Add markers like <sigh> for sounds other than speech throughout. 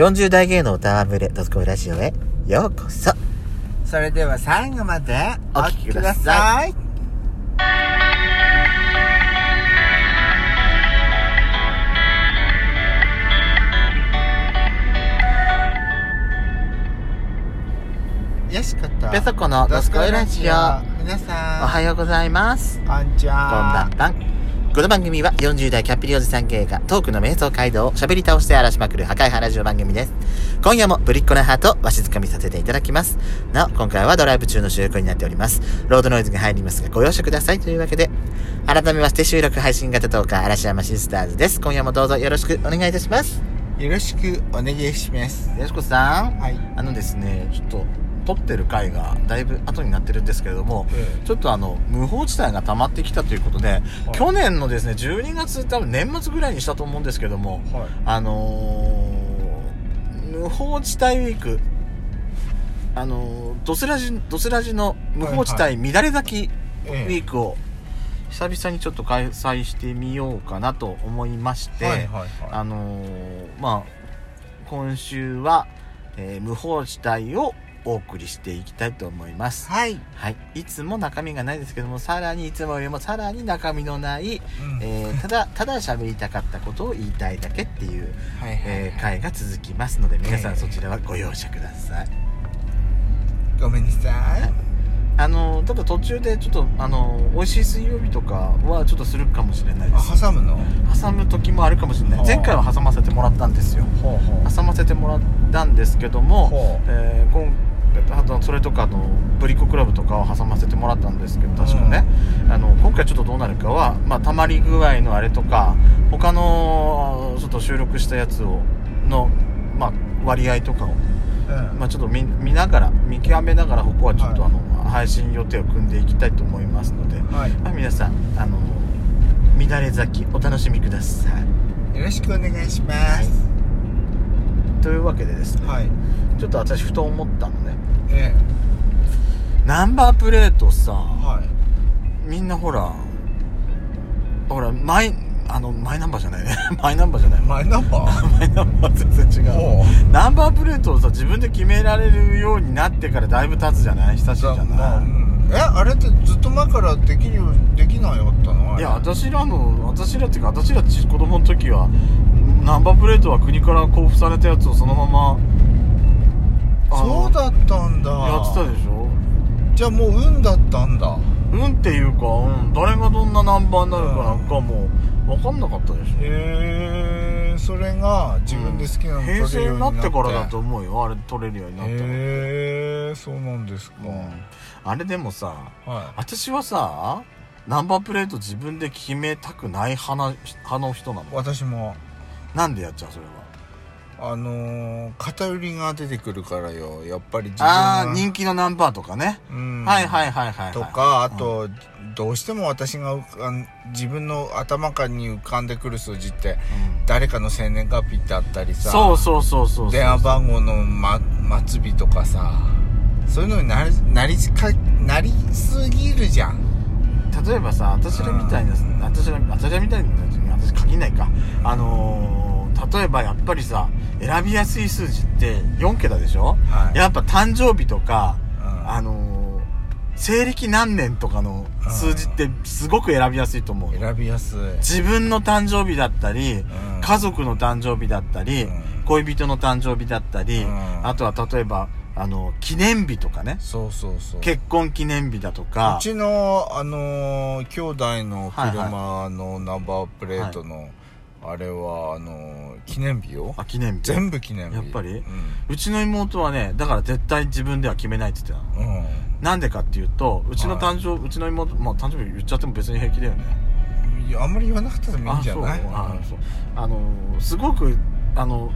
40代芸能歌わぶれ、ドスコイラジオへようこそ。それでは最後までお聞きください。よしこと。ペソコのドスコイラジオ。皆さん。おはようございます。こんにちこんばはん。ばん。この番組は40代キャッピリおじさん芸がトークの瞑想街道を喋り倒して荒らしまくる破壊派ラジオ番組です。今夜もぶりっ子なハートをわしづかみさせていただきます。なお、今回はドライブ中の収録になっております。ロードノイズが入りますがご容赦くださいというわけで、改めまして収録配信型トーカー嵐山シスターズです。今夜もどうぞよろしくお願いいたします。よろしくお願いします。よしこさん。はい。あのですね、ちょっと、撮ってる回がだいぶ後になってるんですけれども、ちょっとあの、無法地帯が溜まってきたということで、い去年のですね、12月、多分年末ぐらいにしたと思うんですけども、はい。あのー、無法地帯ウィーク、あのー、ドスラジ、ドスラジの無法地帯乱れ咲きウええィークを、久々にちょっと開催してみようかなと思いまして、はいはいはい。あのーまあ、今週は、えー無法地帯をお送りしていきたいと思います。はい。はい。いつも中身がないですけども、さらにいつもよりもさらに中身のない、うんえーただ、ただ喋りたかったことを言いたいだけっていう、はいはいえー回が続きますので、皆さんええそちらはご容赦ください。ごめんなさい。あのーただ途中でちょっと、あのー美味しい水曜日とかはちょっとするかもしれないです。あ、挟むの？挟む時もあるかもしれない。はあ前回は挟ませてもらったんですよ。挟ませてもらったんですけども、えー今あとそれとかあのブリコクラブとかを挟ませてもらったんですけど確かね、あの今回ちょっとどうなるかは、まあ、たまり具合のあれとか他のちょっと収録したやつをの、まあ、割合とかを、うん。まあ、ちょっと見見ながら見極めながらここはちょっと、はい。あの配信予定を組んでいきたいと思いますので、はい。まあ、皆さんあの乱れ咲きお楽しみください。よろしくお願いします。というわけでですね、はい。ちょっと私ふと思ったのね。えナンバープレートさえ。はい。みんなほらほらマイあのマイナンバーじゃないね。<laughs> マイナンバーじゃないマイナンバー？<laughs> マイナンバー全然違うほナンバープレートをさ自分で決められるようになってからだいぶ経つじゃない？久しいじゃない、えあれってずっと前からできるよできないよったのいや私らの私らっていうか私らち子供の時はナンバープレートは国から交付されたやつをそのままそうだったんだ。やってたでしょ？じゃあもう運だったんだ。うんっていうか、うん、誰がどんなナンバーになるかなんかもう分かんなかったでしょ。へえそれが自分で好きなの平成にになってからだと思うよ。あれ取れるようになったの、へえそうなんですか、うん。あれでもさは私はさナンバープレート自分で決めたくない派な派の人なの？い私も。なんでやっちゃうそれは？あのー、偏りが出てくるからよ。やっぱり自分ああが人気のナンバーとかね、うん。はいはいはいはいはい。とかあと、どうしても私が自分の頭からに浮かんでくる数字ってうん。誰かの生年月日ってあったりさそうそうそうそう電話番号の、ま、末尾とかさそういうのになりなりかなりすぎるじゃん。例えばさ私らみたいなうん。私ら私らみたいな私限らないか。あのー、例えばやっぱりさ選びやすい数字って4桁でしょ？はい。やっぱ誕生日とかうん。あのー、西暦何年とかの数字ってすごく選びやすいと思う。選びやすい、自分の誕生日だったり、うん。家族の誕生日だったり、うん。恋人の誕生日だったり、うん。あとは例えば、あの、記念日とかね、そうそうそう。結婚記念日だとか。う、ちのあのー兄弟のはい車のナンバープレートの、あれはあのー記念日よ。あ、記念日。全部記念日。やっぱり？うん、うちの妹はね、だから絶対自分では決めないって言ってたの。うん。なんでかっていうと、うちの誕生、うちの妹、まあ誕生日言っちゃっても別に平気だよね。いやあんまり言わなくてもいいんじゃない？あそう。あそう。あのーすごくあの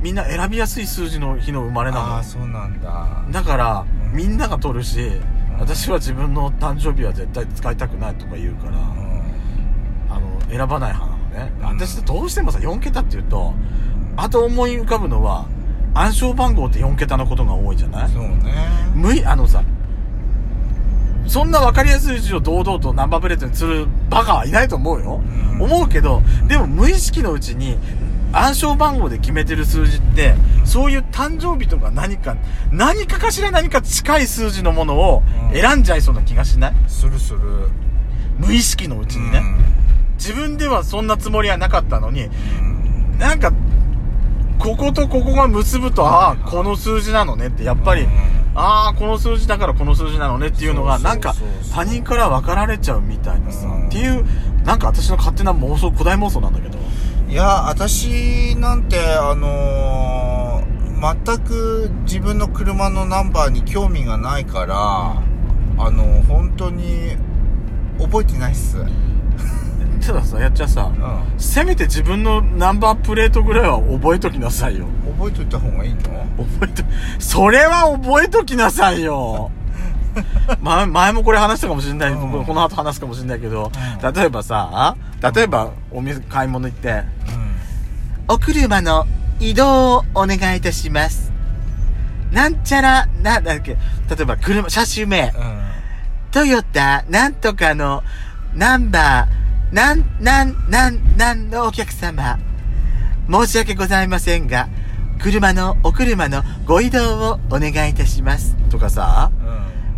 みんな選びやすい数字の日の生まれなの。ああそうなんだ。だから、うん。みんなが取るし、私は自分の誕生日は絶対使いたくないとか言うから、うん。あの選ばない派ね、うん。私どうしてもさ4桁っていうとあと思い浮かぶのは暗証番号って4桁のことが多いじゃない？そうね。無いあのさそんな分かりやすい字を堂々とナンバープレートにするバカはいないと思うよ、うん。思うけどでも無意識のうちに暗証番号で決めてる数字って、そういう誕生日とか何か、何かかしら何か近い数字のものをうん。選んじゃいそうな気がしない？するする。無意識のうちにね。自分ではそんなつもりはなかったのに、うん。なんか、こことここが結ぶと、ああ、この数字なのねって、やっぱり、うん。ああ、この数字だからこの数字なのねっていうのが、なんか他人から分かられちゃうみたいなさ、うん。っていう、なんか私の勝手な妄想、古代妄想なんだけど。いや私なんてあのー全く自分の車のナンバーに興味がないから、あの本当に覚えてないっす。うんたださ、やっちゃさ、せめて自分のナンバープレートぐらいは覚えときなさいよ。覚えといた方がいいの？覚えと、それは覚えときなさいよ。前、<laughs> 前もこれ話したかもしれない、うん。僕この後話すかもしれないけど、うん。例えばさ、例えばお店、買い物行って、うお車の移動をお願いいたします。なんちゃら、なんだっけ、例えば車、車種名、んうん。トヨタ、なんとかの、ナンバー、なん、なん、なん、なんのお客様。申し訳ございませんが、車の、お車のご移動をお願いいたします。とかさ、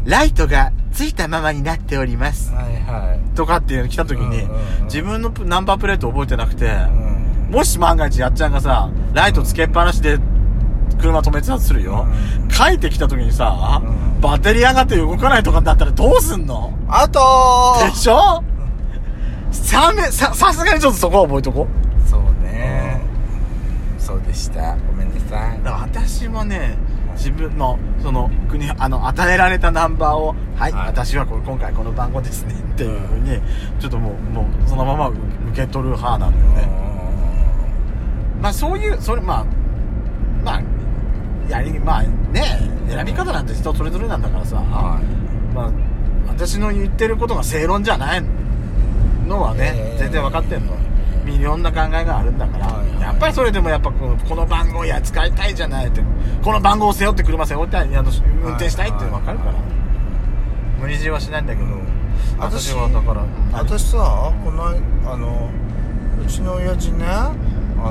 ライトがついたままになっております。はいはい。とかっていうの来た時に、うんうんうん。自分のナンバープレート覚えてなくて、うん。もし万が一やっちゃんがさ、ライトつけっぱなしで車止めてたとするよ。うん。帰ってきた時にさ、うん。バッテリー上がって動かないとかだったらどうすんの？あとでしょ？さめ、さ、さすがにちょっとそこは覚えとこう。そうね。そうでした。ごめんなさい。だから私はね、自分の、その、国、あの、与えられたナンバーを、はい、はい。私はこれ今回この番号ですね、っていうふうに、ちょっともう、もう、そのまま受け取る派なのよね。まあそういう、それ、まあ、まあ、やり、まあね、選び方なんて人それぞれなんだからさ、はまあ、私の言ってることが正論じゃない。のはね、ええ全然分かってんの。いろんな考えがあるんだから、はいはい。やっぱりそれでもやっぱこの番号や使いたいじゃないって、この番号を背負って車背負ってあの運転したいっていうの分かるから、はい無理強いはしないんだけど、私私はだから、うん。私さこのあのうちの親父ねあ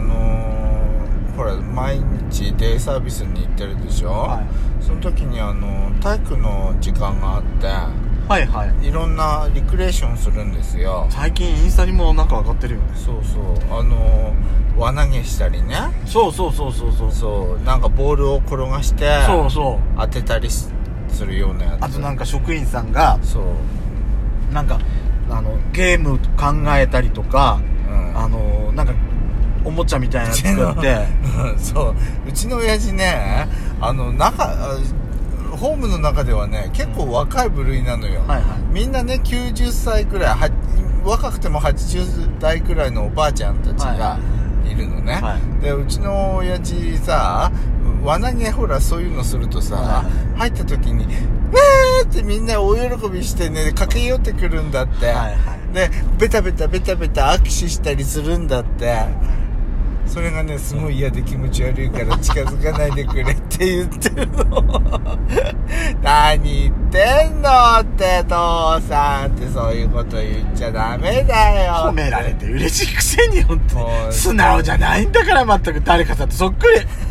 のほら毎日デイサービスに行ってるでしょ、はその時にあの体育の時間があってはいはい。いろんなリクレーションするんですよ最近インスタにもなんか上がってるよね。そうそうあの輪投げしたりねそうそうそうそうそう。そうなんかボールを転がしてそうそう。当てたりすするようなやつあとなんか職員さんが、そうなんか、あの、ゲーム考えたりとか、うんあの、なんか、おもちゃみたいなの作って、<laughs> うんそううちの親父ねあの中あホームの中ではね結構若い部類なのよ、はいはい。みんなね90歳くらいは若くても80代くらいのおばあちゃんたちがはいるのね、はい。でうちの親父さ輪投げほらそういうのするとさ、は入った時に「わー!」ってみんな大喜びしてね駆け寄ってくるんだって、はいはい。でベタベタベタベタ握手したりするんだってそれがねすごい嫌で気持ち悪いから近づかないでくれって言ってるの <laughs> 何言ってんのって父さんってそういうこと言っちゃダメだよ褒められて嬉しいくせに、本当に。素直じゃないんだから、全く誰かさんとそっくり。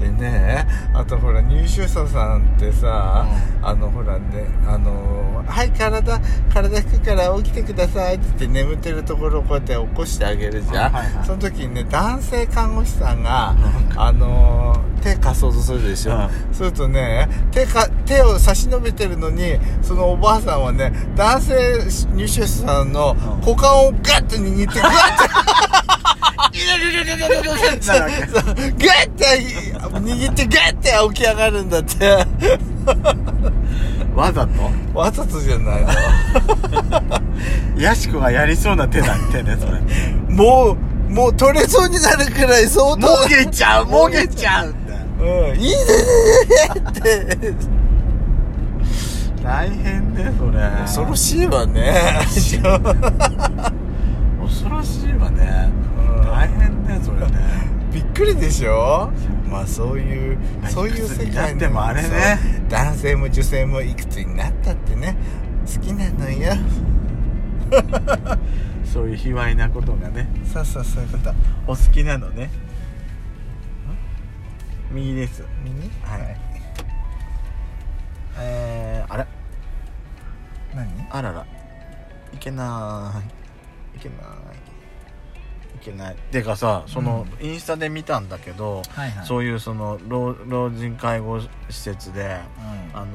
でねあとほら入所者さんってさ、あのほらねあのはい体体拭くから起きてくださいって言って眠ってるところをこうやって起こしてあげるじゃん、はいはい。その時にね男性看護師さんが、うん。あの手貸そうとするでしょ、うん。するとね手か手を差し伸べてるのにそのおばあさんはね男性入所者さんのうん股間をガッと握ってガッなるわけそうガッて握ってガッて起き上がるんだってわざとわざとじゃないのヤシコがやりそうな手だ手ね、それ。もうもう取れそうになるくらい相当もげちゃう、もげちゃうって。うんいいねって大変ね、それ。恐ろしいわね恐ろしいわね。うん大変ね、それね。びっくりでしょ？まあそういうまあそういう世界いくつになってもあれね。男性も女性もいくつになったってね。好きなのよ。<laughs> そういう卑猥なことがね。そうそうそういうこと。お好きなのね。右です。右はい。えー、あれ？何？あらら。いけない。いけないいけない。てかさその、インスタで見たんだけど、はいはい。そういうその老老人介護施設で、うんあのー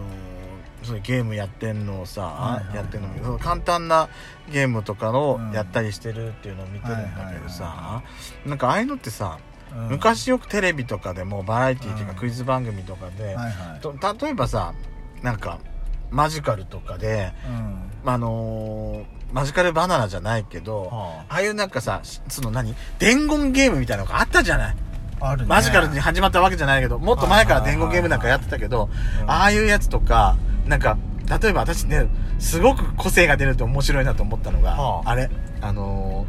そういうゲームやってんのをさ、はいはいはい。やってんのその簡単なゲームとかをうん。やったりしてるっていうのを見てるんだけどさ、はなんかああいうのってさ、うん。昔よくテレビとかでもバラエティーっていうかうん。クイズ番組とかで、はいはい。と例えばさなんかマジカルとかで、うん。あのーマジカルバナナじゃないけど、はあ。あいうなんかさしその何？伝言ゲームみたいなのがあったじゃない？ああるね。マジカルに始まったわけじゃないけど、もっと前から伝言ゲームなんかやってたけど、ああいうやつとか、なんか、例えば私ね、すごく個性が出ると面白いなと思ったのが、はあ。あれ、あの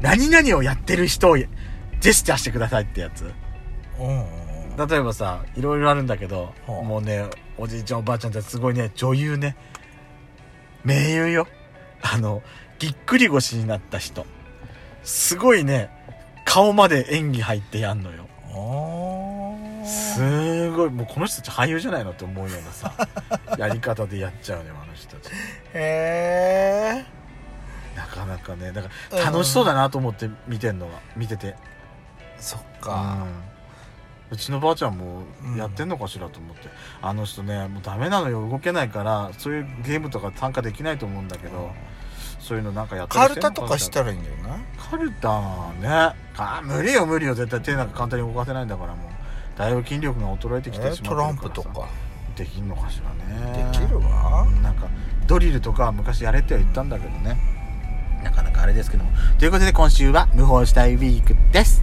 ー何々をやってる人をジェスチャーしてくださいってやつ。例えばさ、いろいろあるんだけど、はあ。もうね、おじいちゃんおばあちゃんってすごいね、女優ね。名優よ。あの、ぎっくり腰になった人。すごいね、顔まで演技入ってやんのよ。すごい、もうこの人たち俳優じゃないのって思うようなさ、<laughs> やり方でやっちゃうね、あの人たち。へえなかなかね、だから楽しそうだなと思って見てんのが、見てて。そっうかんうちのばあちゃんもやってんのかしらと思って、あの人ねもうダメなのよ。動けないからそういうゲームとか参加できないと思うんだけど、そういうのなんかやったカルタとかしたららいいんだよな。カルタね。あ無理よ無理よ。絶対手なんか簡単に動かせないんだからもう。だいぶ筋力が衰えてきてしまえトランプとか。できんのかしらね。できるわ。なんかドリルとかは昔やれっては言ったんだけどね。なかなかあれですけども。ということで今週は無法したいウィークです